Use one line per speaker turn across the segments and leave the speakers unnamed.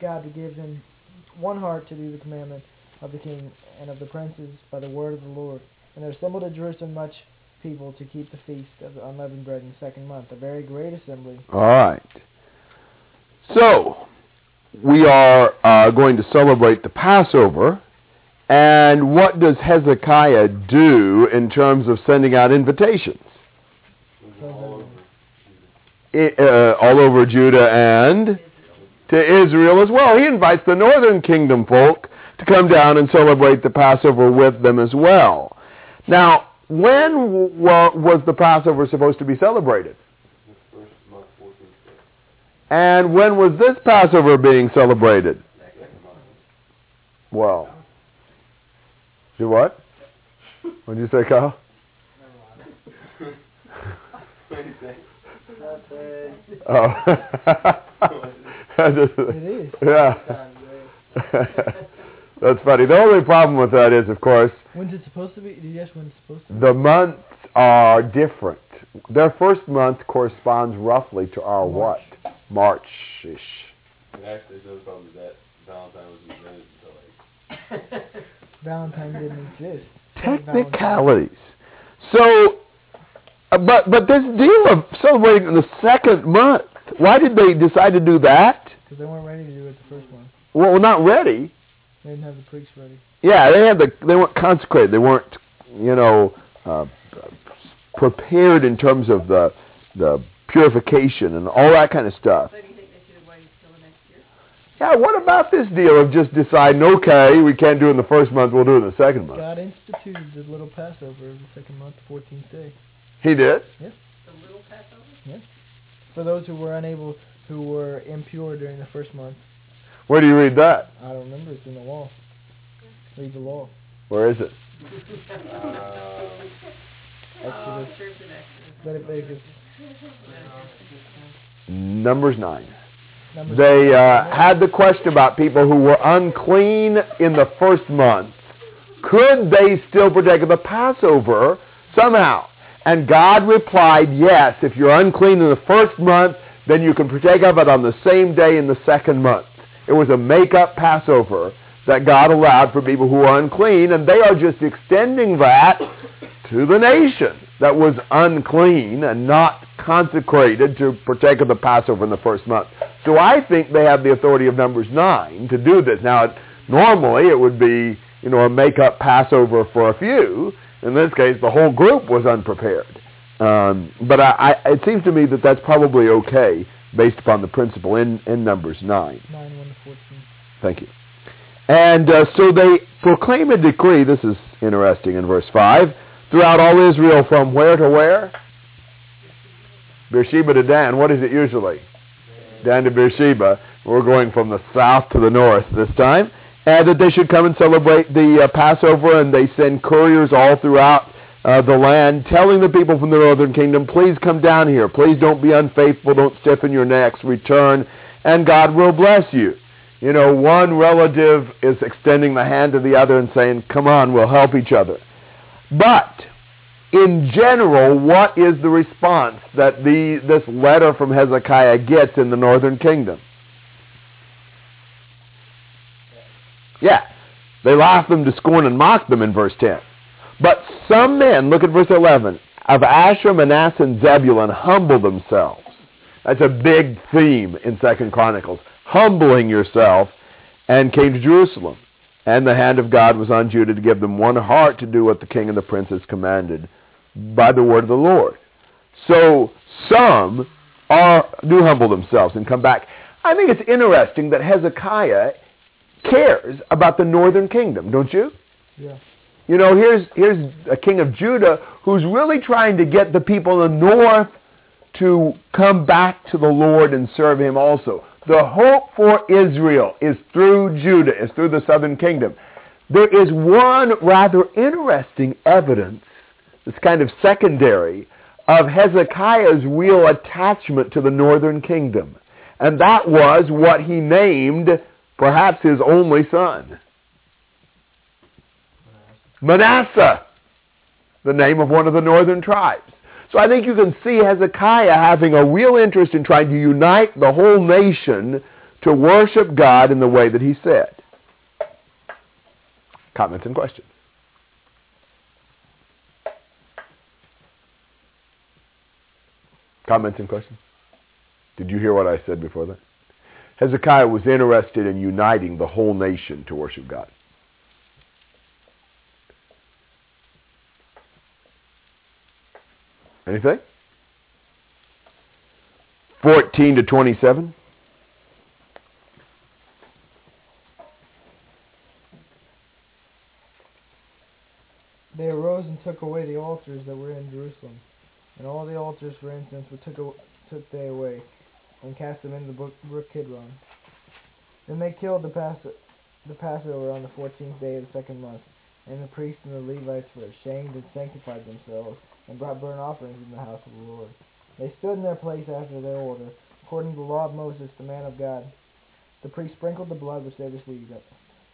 God to give them one heart to do the commandment of the king and of the princes by the word of the Lord. And there assembled at Jerusalem much people to keep the feast of the unleavened bread in the second month, a very great assembly.
All right. So, we are uh, going to celebrate the Passover. And what does Hezekiah do in terms of sending out invitations? I- uh, all over Judah and to Israel as well. He invites the northern kingdom folk to come down and celebrate the Passover with them as well. Now, when w- wa- was the Passover supposed to be celebrated? And when was this Passover being celebrated? Well, do what? What did you say, Kyle? Oh.
It is.
Yeah. That's funny. The only problem with that is, of course,
When's it supposed to be? Did you ask when it's supposed to be?
the months are different. Their first month corresponds roughly to our what? March-ish.
And actually, the problem is that Valentine was invented until like
Valentine didn't exist.
Technicalities. So, uh, but but this deal of celebrating the second month, why did they decide to do that?
Because they weren't ready to do it the first one.
Well, we're not ready.
They didn't have the priests ready.
Yeah, they had the they weren't consecrated. They weren't, you know, uh, prepared in terms of the the purification and all that kind of stuff.
So do you think they should have waited till the next year?
Yeah, what about this deal of just deciding, okay, we can't do it in the first month, we'll do it in the second month?
God instituted the little Passover in the second month, the 14th day.
He did. Yes.
The little Passover? Yes.
For those who were unable, who were impure during the first month.
Where do you read that?
I don't remember. It's in the law. Read the law.
Where is it?
Oh,
Exodus,
sure it's Exodus.
Leviticus,
Numbers nine.
Numbers.
They uh, had the question about people who were unclean in the first month. Could they still partake of the Passover somehow? And God replied, yes, if you're unclean in the first month, then you can partake of it on the same day in the second month. It was a make-up Passover that God allowed for people who are unclean, and they are just extending that to the nation that was unclean and not consecrated to partake of the Passover in the first month. So I think they have the authority of Numbers 9 to do this. Now, normally it would be, you know, a make-up Passover for a few. In this case, the whole group was unprepared. Um, but I, I, it seems to me that that's probably okay based upon the principle in, in Numbers 9.
9, 1 to 14.
Thank you. And uh, so they proclaim a decree, this is interesting in verse 5, throughout all Israel from where to where? Beersheba to Dan. What is it usually? Dan to Beersheba. We're going from the south to the north this time. And that they should come and celebrate the uh, Passover, and they send couriers all throughout uh, the land telling the people from the northern kingdom, please come down here. Please don't be unfaithful. Don't stiffen your necks. Return, and God will bless you. You know, one relative is extending the hand to the other and saying, come on, we'll help each other. But in general, what is the response that the, this letter from Hezekiah gets in the northern kingdom? Yeah, they laugh them to scorn and mock them in verse 10. But some men, look at verse 11, of Asher, Manasseh, and Zebulun humble themselves. That's a big theme in Second Chronicles. Humbling yourself and came to Jerusalem. And the hand of God was on Judah to give them one heart to do what the king and the princes commanded by the word of the Lord. So some are do humble themselves and come back. I think it's interesting that Hezekiah cares about the northern kingdom, don't you?
Yeah.
You know, here's here's a king of Judah who's really trying to get the people in the north to come back to the Lord and serve him also. The hope for Israel is through Judah, is through the southern kingdom. There is one rather interesting evidence, it's kind of secondary, of Hezekiah's real attachment to the northern kingdom. And that was what he named perhaps his only son. Manasseh, the name of one of the northern tribes. So I think you can see Hezekiah having a real interest in trying to unite the whole nation to worship God in the way that he said. Comments and questions? Comments and questions? Did you hear what I said before that? Hezekiah was interested in uniting the whole nation to worship God. Anything? 14 to 27.
They arose and took away the altars that were in Jerusalem, and all the altars for incense were took, took they away, and cast them into the brook, brook Kidron. Then they killed the, Pass- the Passover on the fourteenth day of the second month, and the priests and the Levites were ashamed and sanctified themselves, and brought burnt offerings in the house of the Lord. They stood in their place after their order, according to the law of Moses, the man of God. The priest sprinkled the blood which they received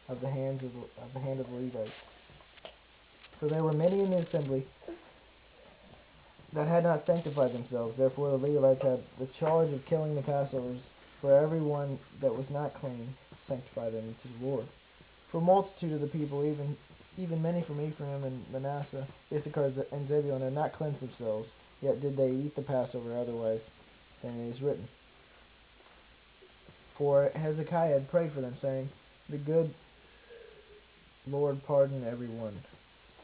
of the hands of the, of the hand of the Levites. For there were many in the assembly that had not sanctified themselves. Therefore the Levites had the charge of killing the Passovers for every one that was not clean, sanctify them to the Lord. For multitude of the people, even even many from Ephraim and Manasseh, Issachar and Zebulun, had not cleansed themselves, yet did they eat the Passover otherwise than it is written. For Hezekiah had prayed for them, saying, The good Lord pardon every one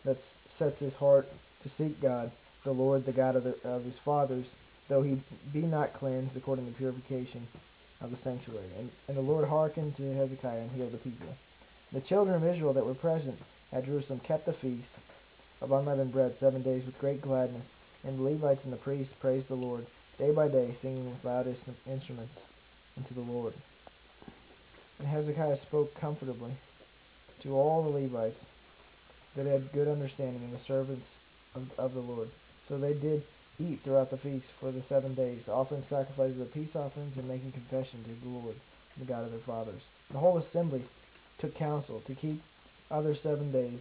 that sets his heart to seek God, the Lord, the God of, the, of his fathers, though he be not cleansed according to the purification of the sanctuary. And, and the Lord hearkened to Hezekiah and healed the people. The children of Israel that were present at Jerusalem kept the feast of unleavened bread seven days with great gladness, and the Levites and the priests praised the Lord day by day, singing with loudest instruments unto the Lord. And Hezekiah spoke comfortably to all the Levites that had good understanding and the servants of, of the Lord. So they did eat throughout the feast for the seven days, offering sacrifices of peace offerings and making confession to the Lord, the God of their fathers. The whole assembly took counsel to keep other seven days,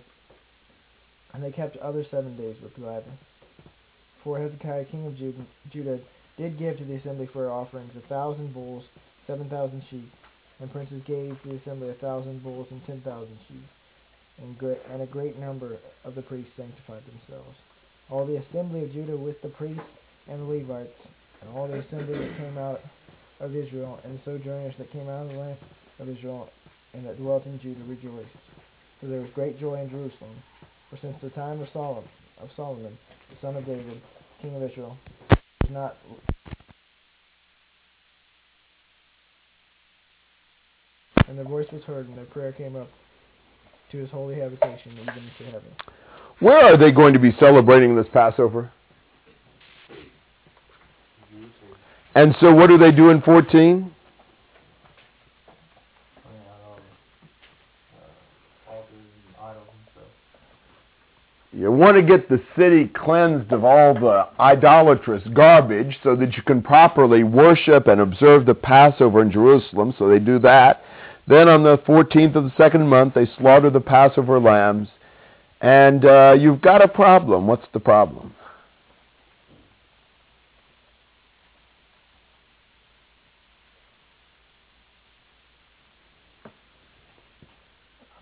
and they kept other seven days with gladness. For Hezekiah king of Judah, did give to the assembly for offerings a thousand bulls, seven thousand sheep, and princes gave to the assembly a thousand bulls and ten thousand sheep and, great, and a great number of the priests sanctified themselves. All the assembly of Judah with the priests and the Levites, and all the assembly that came out of Israel, and the sojourners that came out of the land of Israel, and that dwelt in Judah rejoiced. For there was great joy in Jerusalem. For since the time of Solomon, of Solomon, the son of David, king of Israel, was not and their voice was heard, and their prayer came up to his holy habitation, even to heaven.
Where are they going to be celebrating this Passover? And so what do they do in 14?
Bring out all the uh, altars and idols and stuff.
You want to get the city cleansed of all the idolatrous garbage so that you can properly worship and observe the Passover in Jerusalem. So they do that. Then on the 14th of the second month, they slaughter the Passover lambs. And uh, you've got a problem. What's the problem?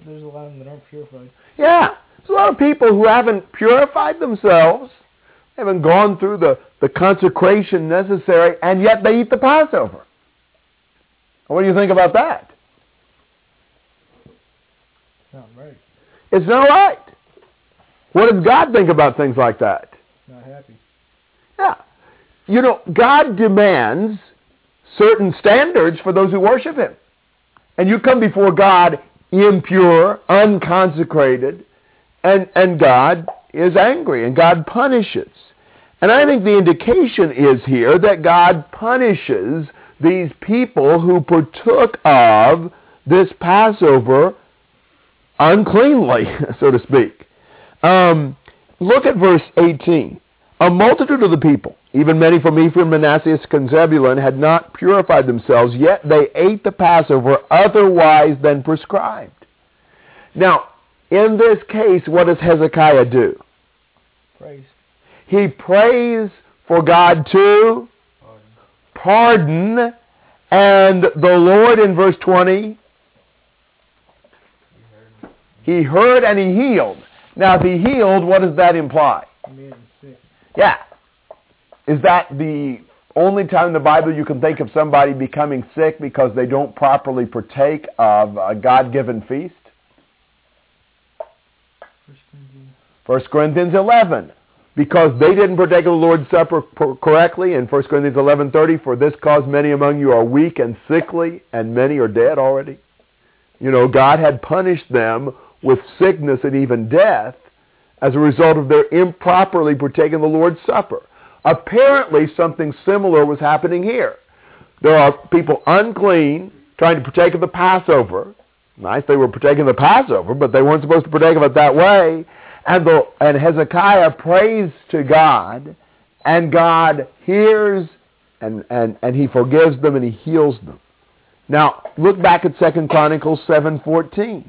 There's a lot of them that aren't purified.
Yeah, there's a lot of people who haven't purified themselves, haven't gone through the, the consecration necessary, and yet they eat the Passover. What do you think about that?
Not right.
It's not right. What does God think about things like that?
Not happy.
Yeah. You know, God demands certain standards for those who worship Him. And you come before God impure, unconsecrated, and, and God is angry and God punishes. And I think the indication is here that God punishes these people who partook of this Passover uncleanly, so to speak. Um, look at verse 18. A multitude of the people, even many from Ephraim, Manasseh, and Zebulun, had not purified themselves, yet they ate the Passover otherwise than prescribed. Now, in this case, what does Hezekiah do?
Praise.
He prays for God to
Pardon.
pardon And the Lord in verse 20, he heard and he healed. Now, if he healed, what does that imply?
He made him sick.
Yeah. Is that the only time in the Bible you can think of somebody becoming sick because they don't properly partake of a God-given feast?
First Corinthians.
1 Corinthians 11. Because they didn't partake of the Lord's Supper correctly in 1 Corinthians 11.30, for this cause many among you are weak and sickly, and many are dead already. You know, God had punished them with sickness and even death as a result of their improperly partaking the Lord's Supper. Apparently, something similar was happening here. There are people unclean trying to partake of the Passover. Nice, they were partaking of the Passover, but they weren't supposed to partake of it that way. And, the, and Hezekiah prays to God, and God hears, and, and, and he forgives them, and he heals them. Now, look back at 2 Chronicles 7.14.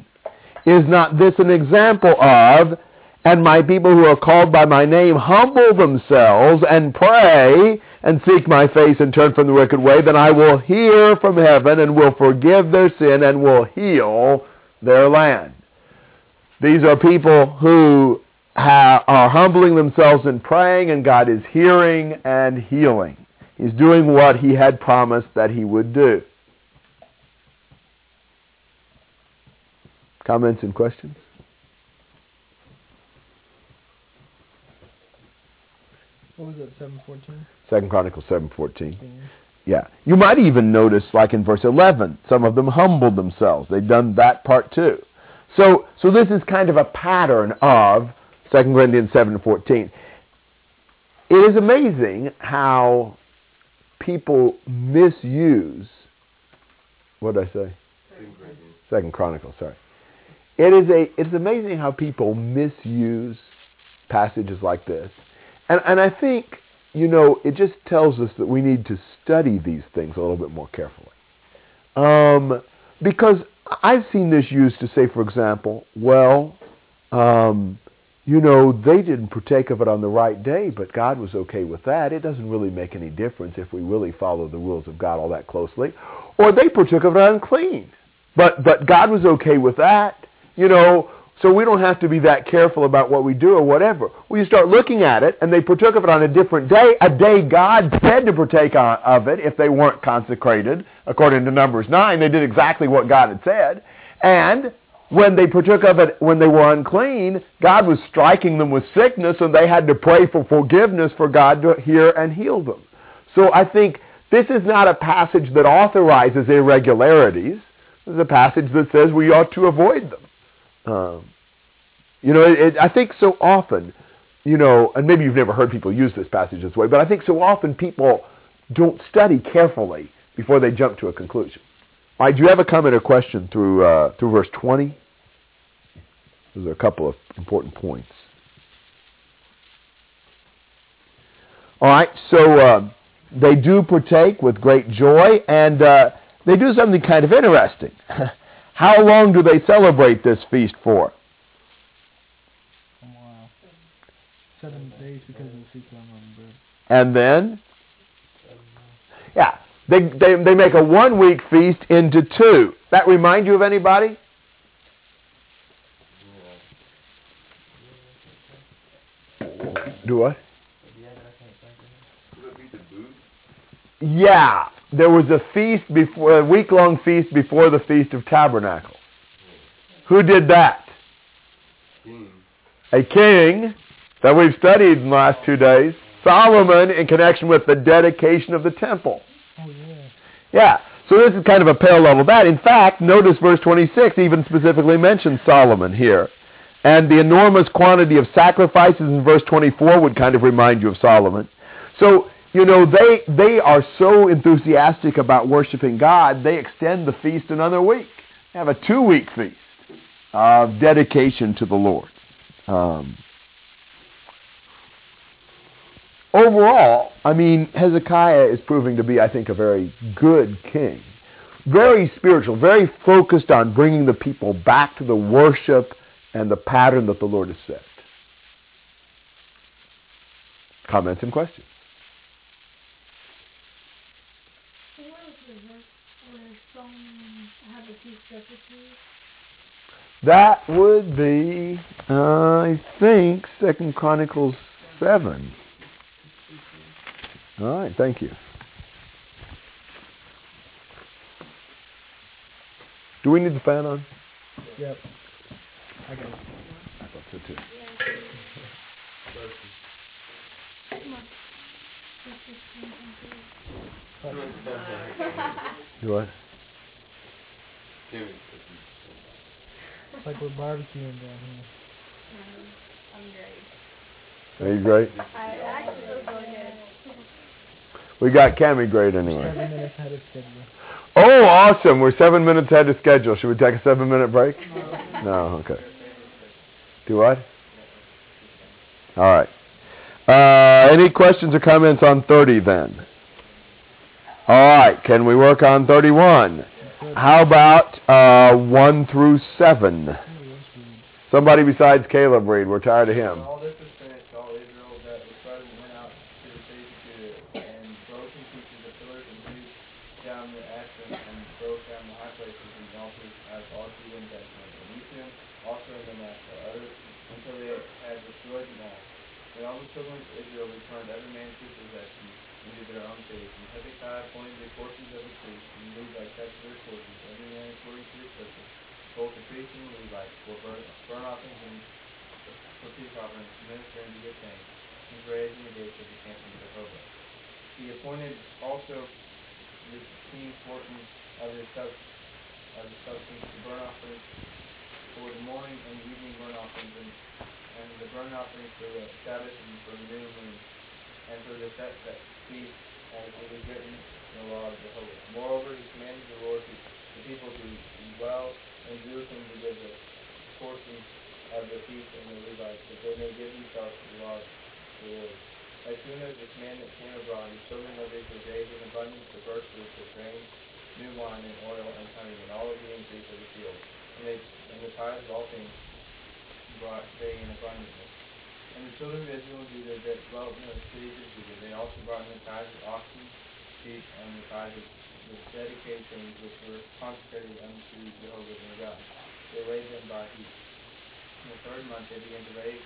Is not this an example of, and my people who are called by my name humble themselves and pray and seek my face and turn from the wicked way, then I will hear from heaven and will forgive their sin and will heal their land. These are people who ha- are humbling themselves and praying, and God is hearing and healing. He's doing what he had promised that he would do. Comments and questions?
What was that, 714?
Second Chronicles 7:14. Yeah. You might even notice like in verse 11, some of them humbled themselves. They've done that part too. So so this is kind of a pattern of 2 Corinthians 7:14. It is amazing how people misuse what did I say?
Second Corinthians.
Second Chronicles, sorry. It is a it's amazing how people misuse passages like this. And and I think, you know, it just tells us that we need to study these things a little bit more carefully. Um, because I've seen this used to say, for example, well, um, you know, they didn't partake of it on the right day, but God was okay with that. It doesn't really make any difference if we really follow the rules of God all that closely. Or they partook of it unclean, but but God was okay with that. You know, so we don't have to be that careful about what we do or whatever. We start looking at it, and they partook of it on a different day, a day God said to partake of it if they weren't consecrated. According to Numbers 9, they did exactly what God had said. And when they partook of it when they were unclean, God was striking them with sickness, and they had to pray for forgiveness for God to hear and heal them. So I think this is not a passage that authorizes irregularities. This is a passage that says we ought to avoid them. Um, you know, it, it, I think so often, you know, and maybe you've never heard people use this passage this way, but I think so often people don't study carefully before they jump to a conclusion. All right, do you have a comment or question through uh, through verse 20? Those are a couple of important points. All right, so uh, they do partake with great joy, and uh, they do something kind of interesting. How long do they celebrate this feast for?
Seven days because of the feast of unleavened bread.
And then, yeah, they, they, they make a one week feast into two. That remind you of anybody? Do what?
Was it Feast of Booths?
Yeah, there was a feast before a week long feast before the feast of tabernacles. Who did that?
King.
A king that we've studied in the last two days, Solomon, in connection with the dedication of the temple.
Oh, yeah.
Yeah. So this is kind of a parallel of that. In fact, notice verse 26 even specifically mentions Solomon here. And the enormous quantity of sacrifices in verse 24 would kind of remind you of Solomon. So, you know, they, they are so enthusiastic about worshiping God, they extend the feast another week. They have a two-week feast of dedication to the Lord. Um, overall, I mean, Hezekiah is proving to be, I think, a very good king. Very spiritual, very focused on bringing the people back to the worship and the pattern that the Lord has set. Comments and questions?
So what was the verse
That would be, uh, I think, Second Chronicles seven. All right, thank you. Do we need the fan on?
Yep. I got it.
I thought so too. You what?
Timmy,
It's like we're barbecuing down here.
I'm great.
Are you great?
I actually feel really good.
We got Cammy great anyway.
Seven minutes ahead of schedule.
Oh, awesome. We're seven minutes ahead of schedule. Should we take a seven minute break? No, okay. Do what? All right. Uh, any questions or comments on 30 then? All right. Can we work on 31? How about uh, 1 through 7? Somebody besides Caleb read. We're tired of him.
Children of Israel returned every man to his possession into their own cities, and Hezekiah appointed the portions of the priests, and Levites after their portions, every man according to his purpose, both the priests and the Levites, for burnt, burnt offerings and for peace offerings, to minister and to give thanks, and praise in the gates of the camp of Jehovah. He appointed also the king's portion of his sub, of the substance to burn offerings for the morning and evening burnt offerings, and, and the burnt offerings for the Sabbath and for the new moon, and for the set, set feast, as it is written in the law of Jehovah. Moreover, he commanded the Lord to the people to dwell in Jerusalem to give the portion of the feast and the Levites, that they may give themselves to the law of the Lord. As soon as the commandment came abroad, the children of Israel gave in abundance the first fruits of grain, new wine, and oil, and honey, and all of the increase of the field. And they and the tithes of all things brought they in abundance. And the children of Israel and Judah that dwelt in the cities of Judah, they also brought in the tithes of oxen, sheep, and the tithes of the dedicated things which were consecrated unto Jehovah their God. They laid them by heaps. In the third month they began to lay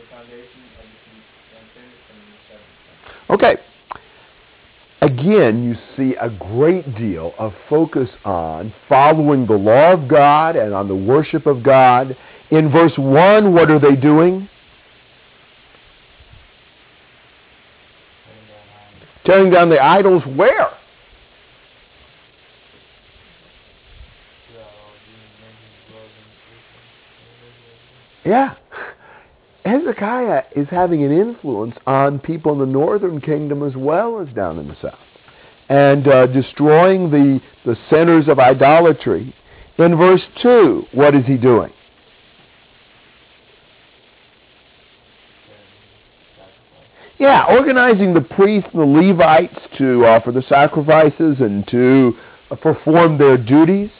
the foundation of the feast and finished them in the seventh month.
Okay. Again, you see a great deal of focus on following the law of God and on the worship of God. In verse 1, what are they doing? Tearing down the idols where? Yeah. Hezekiah is having an influence on people in the northern kingdom as well as down in the south. And uh, destroying the, the centers of idolatry. In verse 2, what is he doing? Yeah, organizing the priests the Levites to offer the sacrifices and to perform their duties.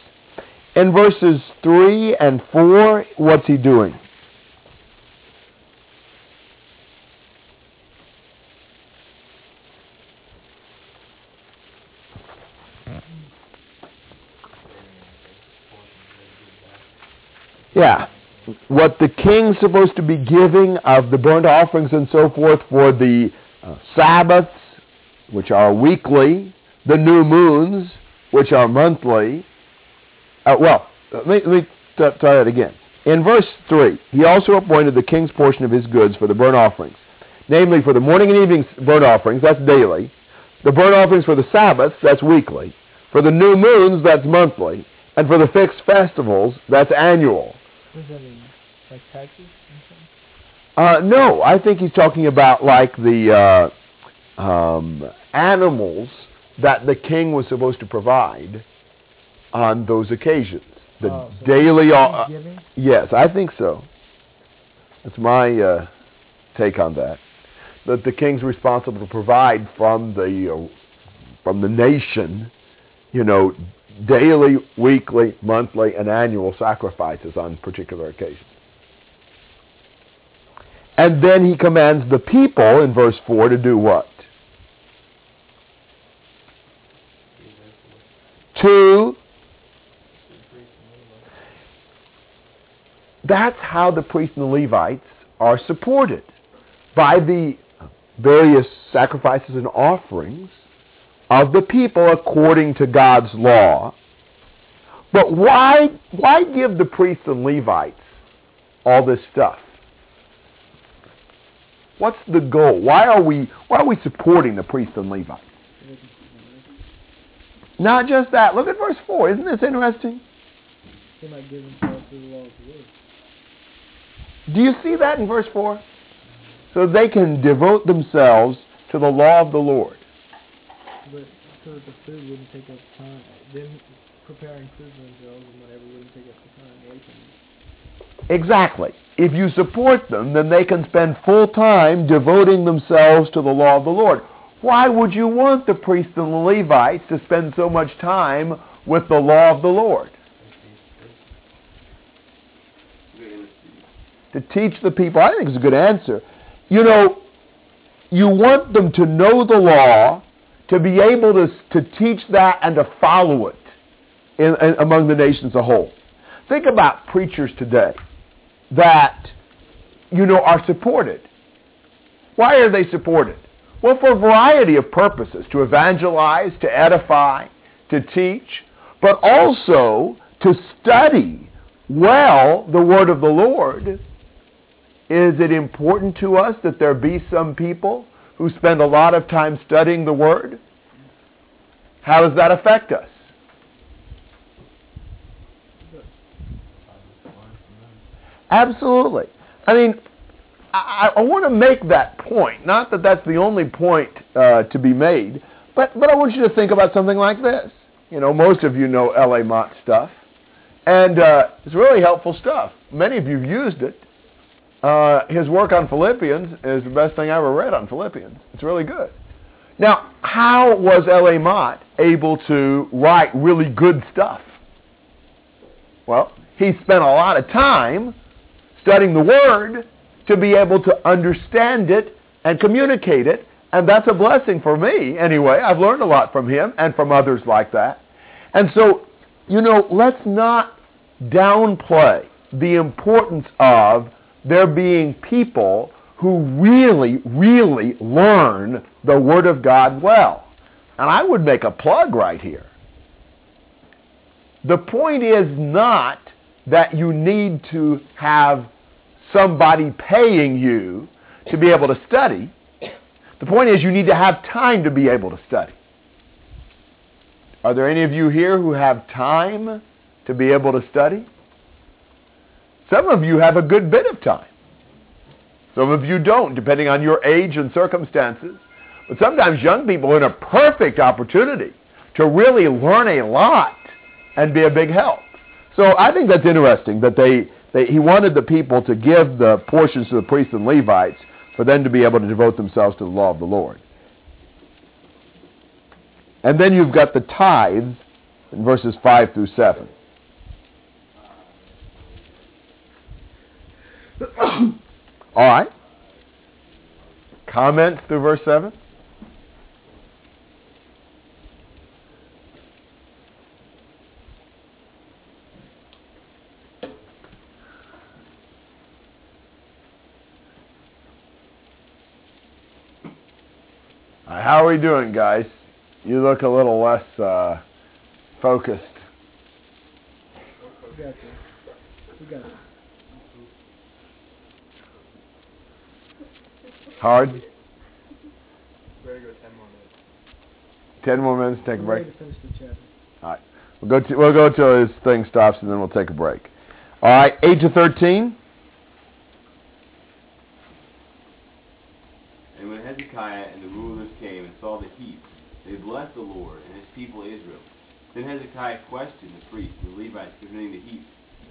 In verses 3 and 4, what's he doing? Yeah. What the king's supposed to be giving of the burnt offerings and so forth for the uh, Sabbaths, which are weekly, the new moons, which are monthly. Uh, well, let me, let me t- try that again. In verse 3, he also appointed the king's portion of his goods for the burnt offerings, namely for the morning and evening burnt offerings, that's daily, the burnt offerings for the Sabbaths, that's weekly, for the new moons, that's monthly, and for the fixed festivals, that's annual.
What does that mean? Like taxes?
Uh, no, I think he's talking about like the uh, um, animals that the king was supposed to provide on those occasions. The
Oh, so
daily, uh, yes, I think so. That's my uh, take on that. That the king's responsible to provide from the uh, from the nation, you know, daily, weekly, monthly, and annual sacrifices on particular occasions. And then he commands the people in verse 4 to do what? To that's how the priests and the Levites are supported by the various sacrifices and offerings of the people according to God's law. But why, why give the priests and Levites all this stuff? What's the goal? Why are we, why are we supporting the priests and Levites? Not just that. Look at verse 4. Isn't this interesting?
They might give themselves to the law of the Lord.
Do you see that in verse 4? So they can devote themselves to the law of the Lord.
That the food wouldn't take up time. Them preparing food themselves and whatever wouldn't take up the time from them.
Exactly. If you support them, then they can spend full time devoting themselves to the law of the Lord. Why would you want the priests and the Levites to spend so much time with the law of the Lord? To teach the people. I think it's a good answer. You know, you want them to know the law, to be able to, to teach that and to follow it in, in, among the nations as a whole. Think about preachers today that, you know, are supported. Why are they supported? Well, for a variety of purposes, to evangelize, to edify, to teach, but also to study well the word of the Lord. Is it important to us that there be some people who spend a lot of time studying the word? How does that affect us? Absolutely. I mean, I, I want to make that point. Not that that's the only point uh, to be made, but, but I want you to think about something like this. You know, most of you know L.A. Mott stuff, and uh, it's really helpful stuff. Many of you have used it. Uh, his work on Philippians is the best thing I ever read on Philippians. It's really good. Now, how was L.A. Mott able to write really good stuff? Well, he spent a lot of time studying the Word to be able to understand it and communicate it. And that's a blessing for me anyway. I've learned a lot from him and from others like that. And so, you know, let's not downplay the importance of there being people who really, really learn the Word of God well. And I would make a plug right here. The point is not that you need to have somebody paying you to be able to study. The point is you need to have time to be able to study. Are there any of you here who have time to be able to study? Some of you have a good bit of time. Some of you don't, depending on your age and circumstances. But sometimes young people are in a perfect opportunity to really learn a lot and be a big help. So I think that's interesting that they, they, he wanted the people to give the portions to the priests and Levites for them to be able to devote themselves to the law of the Lord. And then you've got the tithes in verses 5 through 7. All right. Comments through verse 7? Uh, how are we doing, guys? You look a little less uh, focused.
We got. We got.
Hard?
Better go 10 more minutes.
Ten more minutes, take a
We're
break.
ready to finish the chapter.
We'll go, to, we'll go till his thing stops and then we'll take a break. All right, 8 to 13.
And when Hezekiah and the rulers came and saw the heap, they blessed the Lord and his people Israel. Then Hezekiah questioned the priests and the Levites concerning the heap.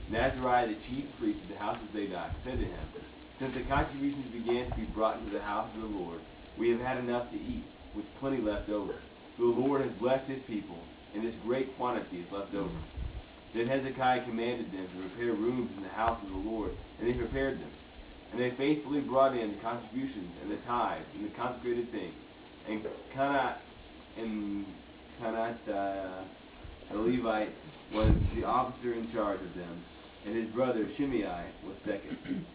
And Azariah, the chief priest of the house of Zadok, said to him, Since the contributions began to be brought into the house of the Lord, we have had enough to eat, with plenty left over. The Lord has blessed his people, and this great quantity is left over. Then Hezekiah commanded them to prepare rooms in the house of the Lord, and they prepared them. And they faithfully brought in the contributions and the tithes and the consecrated things. And Canaan and uh, the Levite, was the officer in charge of them. and his brother Shimei was second.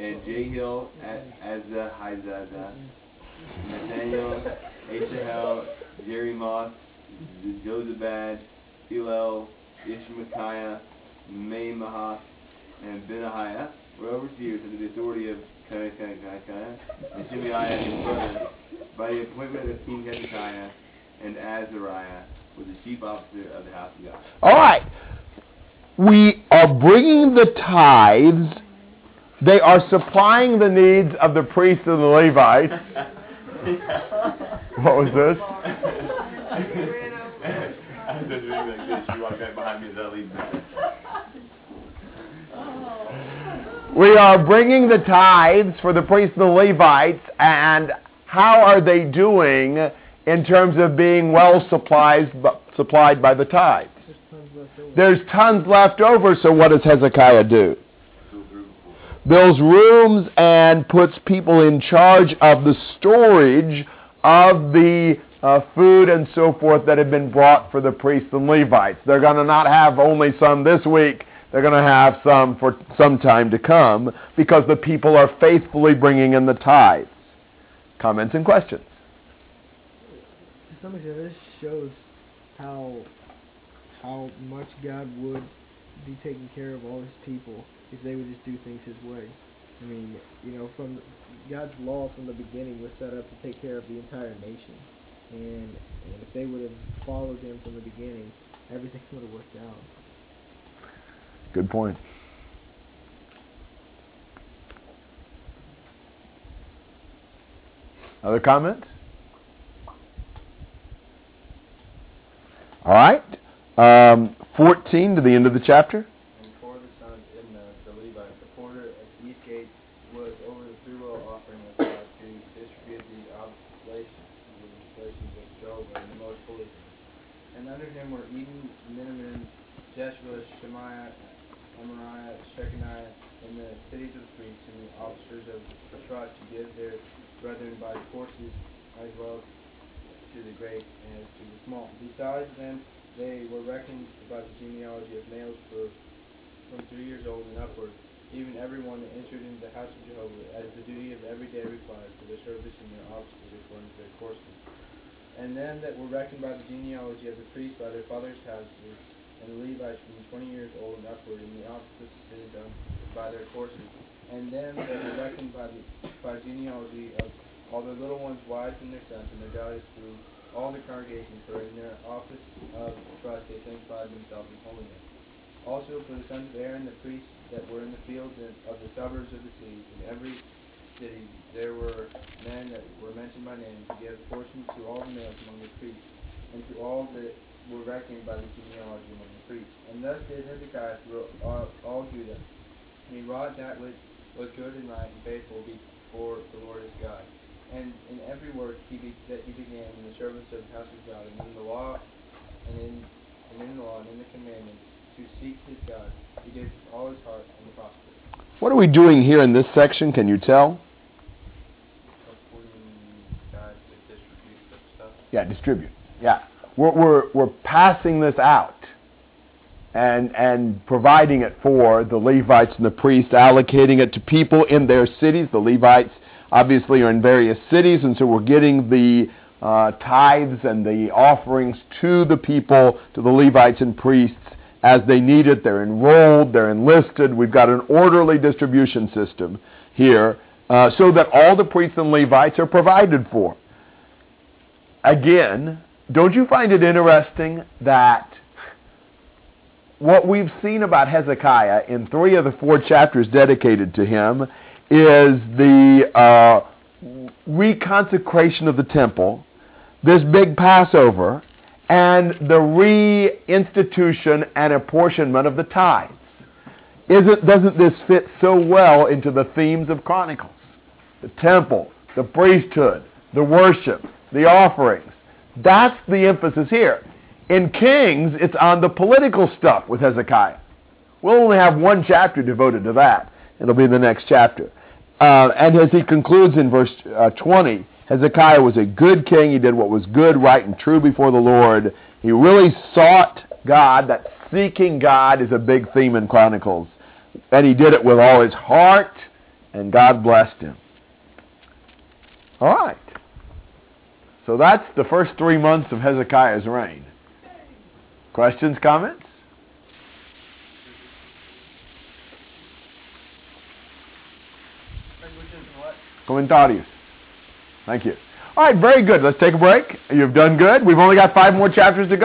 And Jehiel, A- Azahizada, Nathaniel, Asahel, Jerimoth, Jozabad, Hillel, Ishmachiah, Maimahath, and Benahiah were overseers under the authority of Kanakanakanakana, and Shimei his brother, by the appointment of King Hezekiah, and Azariah was the chief officer of the house of God.
All right. We are bringing the tithes. They are supplying the needs of the priests and the Levites. What was this? We are bringing the tithes for the priests and the Levites, and how are they doing in terms of being well supplied, supplied by the tithes?
There's tons left over,
so what does Hezekiah do? Builds rooms and puts people in charge of the storage of the uh, food and so forth that have been brought for the priests and Levites. They're going to not have only some this week. They're going to have some for some time to come because the people are faithfully bringing in the tithes. Comments and questions?
To some extent, this shows how how much God would be taking care of all His people if they would just do things His way. I mean, you know, from God's law from the beginning was set up to take care of the entire nation, and, and if they would have followed Him from the beginning, everything would have worked out.
Good point. Other comments? All right. Um, 14 to the end of the chapter.
And for the sons of Imnah, the Levite, the porter at the east gate was over the freewill offering of God to distribute the oblations, the oblations of Jehovah in the most holy place. And under him were Eden, Miniamin, Jeshua, Shemaiah, Amariah, Shechaniah, and the cities of the priests and the officers of the trust to give their brethren by courses as well to the great as to the small. Besides them, they were reckoned by the genealogy of males for from three years old and upward, even everyone that entered into the house of Jehovah, as the duty of every day required for their service and their offices according to their courses. And them that were reckoned by the genealogy of the priests by their fathers' houses, and the Levites from twenty years old and upward, in the offices done by their courses. And them that were reckoned by the by genealogy of all their little ones, wives and their sons, and their daughters through all the congregation, for in their office of trust they sanctified themselves in holiness. Also for the sons of Aaron the priests that were in the fields and of the suburbs of the cities, in every city there were men that were mentioned by name to give portions to all the males among the priests, and to all that were reckoned by the genealogy among the priests. And thus did Hezekiah through all, all Judah. And he wrought that which was good and right and faithful before the Lord his God. And in every work he be, that he began in the service of the house of God, and in the law, and in and in the law, and in the commandments, to seek his God, he with all his heart and prospered.
What are we doing here in this section? Can you tell?
Appointing God to distribute such stuff.
Yeah, distribute. Yeah. We're, we're, we're passing this out and, and providing it for the Levites and the priests, allocating it to people in their cities. The Levites obviously are in various cities, and so we're getting the uh, tithes and the offerings to the people, to the Levites and priests as they need it. They're enrolled, they're enlisted. We've got an orderly distribution system here uh, so that all the priests and Levites are provided for. Again, don't you find it interesting that what we've seen about Hezekiah in three of the four chapters dedicated to him is the uh, reconsecration of the temple, this big Passover, and the reinstitution and apportionment of the tithes. Isn't, doesn't this fit so well into the themes of Chronicles? The temple, the priesthood, the worship, the offerings. That's the emphasis here. In Kings, it's on the political stuff with Hezekiah. We'll only have one chapter devoted to that. It'll be the next chapter. Uh, and as he concludes in verse uh, 20, Hezekiah was a good king. He did what was good, right, and true before the Lord. He really sought God. That seeking God is a big theme in Chronicles. and he did it with all his heart, and God blessed him. All right. So that's the first three months of Hezekiah's reign. Questions, comments? Comentarios. Thank you. All right, very good. Let's take a break. You've done good. We've only got five more chapters to go.